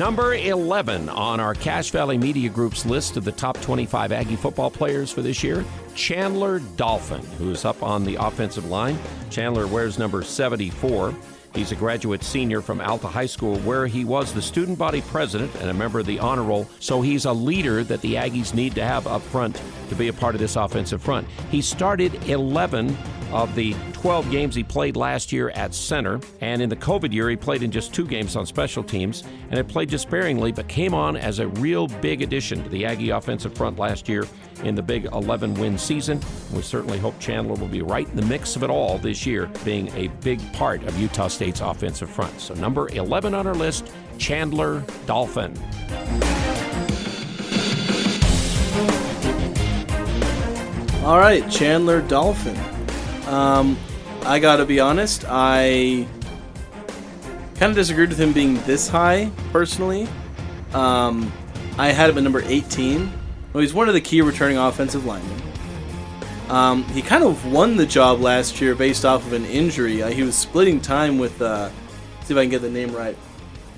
Number 11 on our Cache Valley Media Group's list of the top 25 Aggie football players for this year, Chandler Dolphin, who's up on the offensive line. Chandler wears number 74. He's a graduate senior from Alta High School, where he was the student body president and a member of the honor roll. So he's a leader that the Aggies need to have up front to be a part of this offensive front. He started 11 of the 12 games he played last year at center. And in the COVID year, he played in just two games on special teams and had played just sparingly, but came on as a real big addition to the Aggie offensive front last year in the big 11 win season. We certainly hope Chandler will be right in the mix of it all this year, being a big part of Utah State's offensive front. So, number 11 on our list, Chandler Dolphin. All right, Chandler Dolphin. Um, I gotta be honest, I kind of disagreed with him being this high, personally. Um, I had him at number 18. Well, he's one of the key returning offensive linemen. Um, he kind of won the job last year based off of an injury. Uh, he was splitting time with, uh, see if I can get the name right.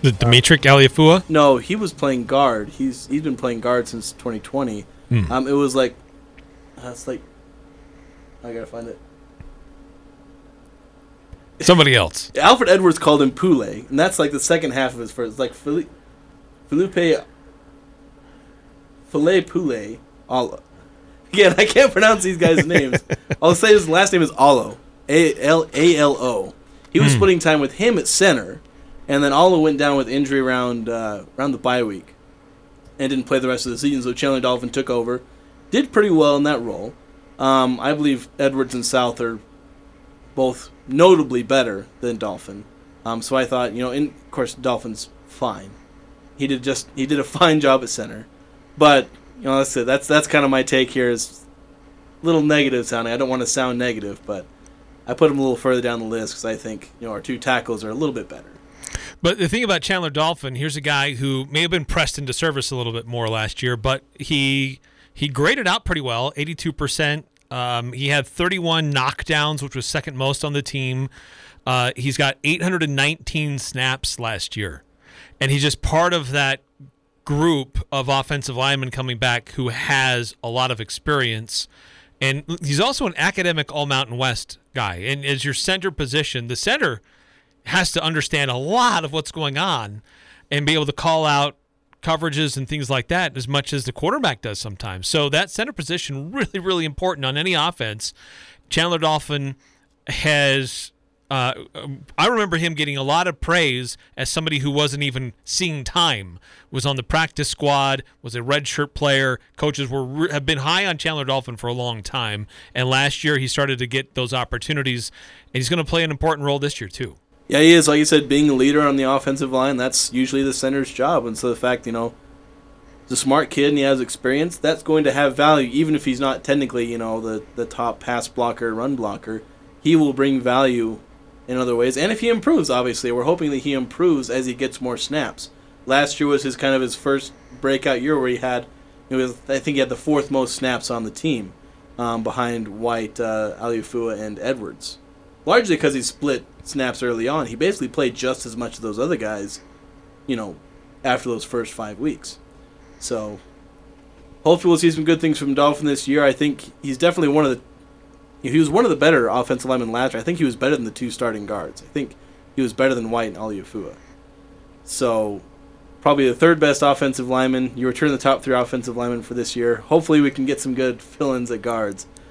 The Dimitri Aliafua? No, he was playing guard. He's he's been playing guard since 2020. Hmm. Um, it was like, that's like, I gotta find it. Somebody else. Alfred Edwards called him Pule, and that's like the second half of his first. Like Fili- Felipe Filet Pule. Alo. Again, I can't pronounce these guys' names. I'll say his last name is Alo. A L A L O. He was Hmm. splitting time with him at center, and then Alo went down with injury around uh, around the bye week, and didn't play the rest of the season. So Chandler Dolphin took over, did pretty well in that role. Um, I believe Edwards and South are both notably better than Dolphin. Um, so I thought, you know, and of course Dolphin's fine. He did just he did a fine job at center, but you know that's it. That's that's kind of my take here is a little negative sounding. I don't want to sound negative, but I put him a little further down the list because I think you know our two tackles are a little bit better. But the thing about Chandler Dolphin, here's a guy who may have been pressed into service a little bit more last year, but he he graded out pretty well, 82%. Um, he had 31 knockdowns, which was second most on the team. Uh, he's got 819 snaps last year, and he's just part of that group of offensive linemen coming back who has a lot of experience. And he's also an academic All Mountain West guy. And as your center position, the center has to understand a lot of what's going on and be able to call out coverages and things like that as much as the quarterback does sometimes. So that center position really, really important on any offense. Chandler Dolphin has. Uh, I remember him getting a lot of praise as somebody who wasn't even seeing time. Was on the practice squad. Was a redshirt player. Coaches were have been high on Chandler Dolphin for a long time, and last year he started to get those opportunities, and he's going to play an important role this year too. Yeah, he is. Like you said, being a leader on the offensive line, that's usually the center's job. And so the fact, you know, he's a smart kid and he has experience, that's going to have value, even if he's not technically, you know, the, the top pass blocker, run blocker. He will bring value in other ways. And if he improves, obviously, we're hoping that he improves as he gets more snaps. Last year was his kind of his first breakout year where he had, it was, I think he had the fourth most snaps on the team um, behind White, uh, Aliafua, and Edwards largely because he split snaps early on. He basically played just as much as those other guys, you know, after those first five weeks. So, hopefully, we'll see some good things from Dolphin this year. I think he's definitely one of the. He was one of the better offensive linemen last year. I think he was better than the two starting guards. I think he was better than White and Aliafua. So, probably the third best offensive lineman. You return the top three offensive linemen for this year. Hopefully, we can get some good fill-ins at guards.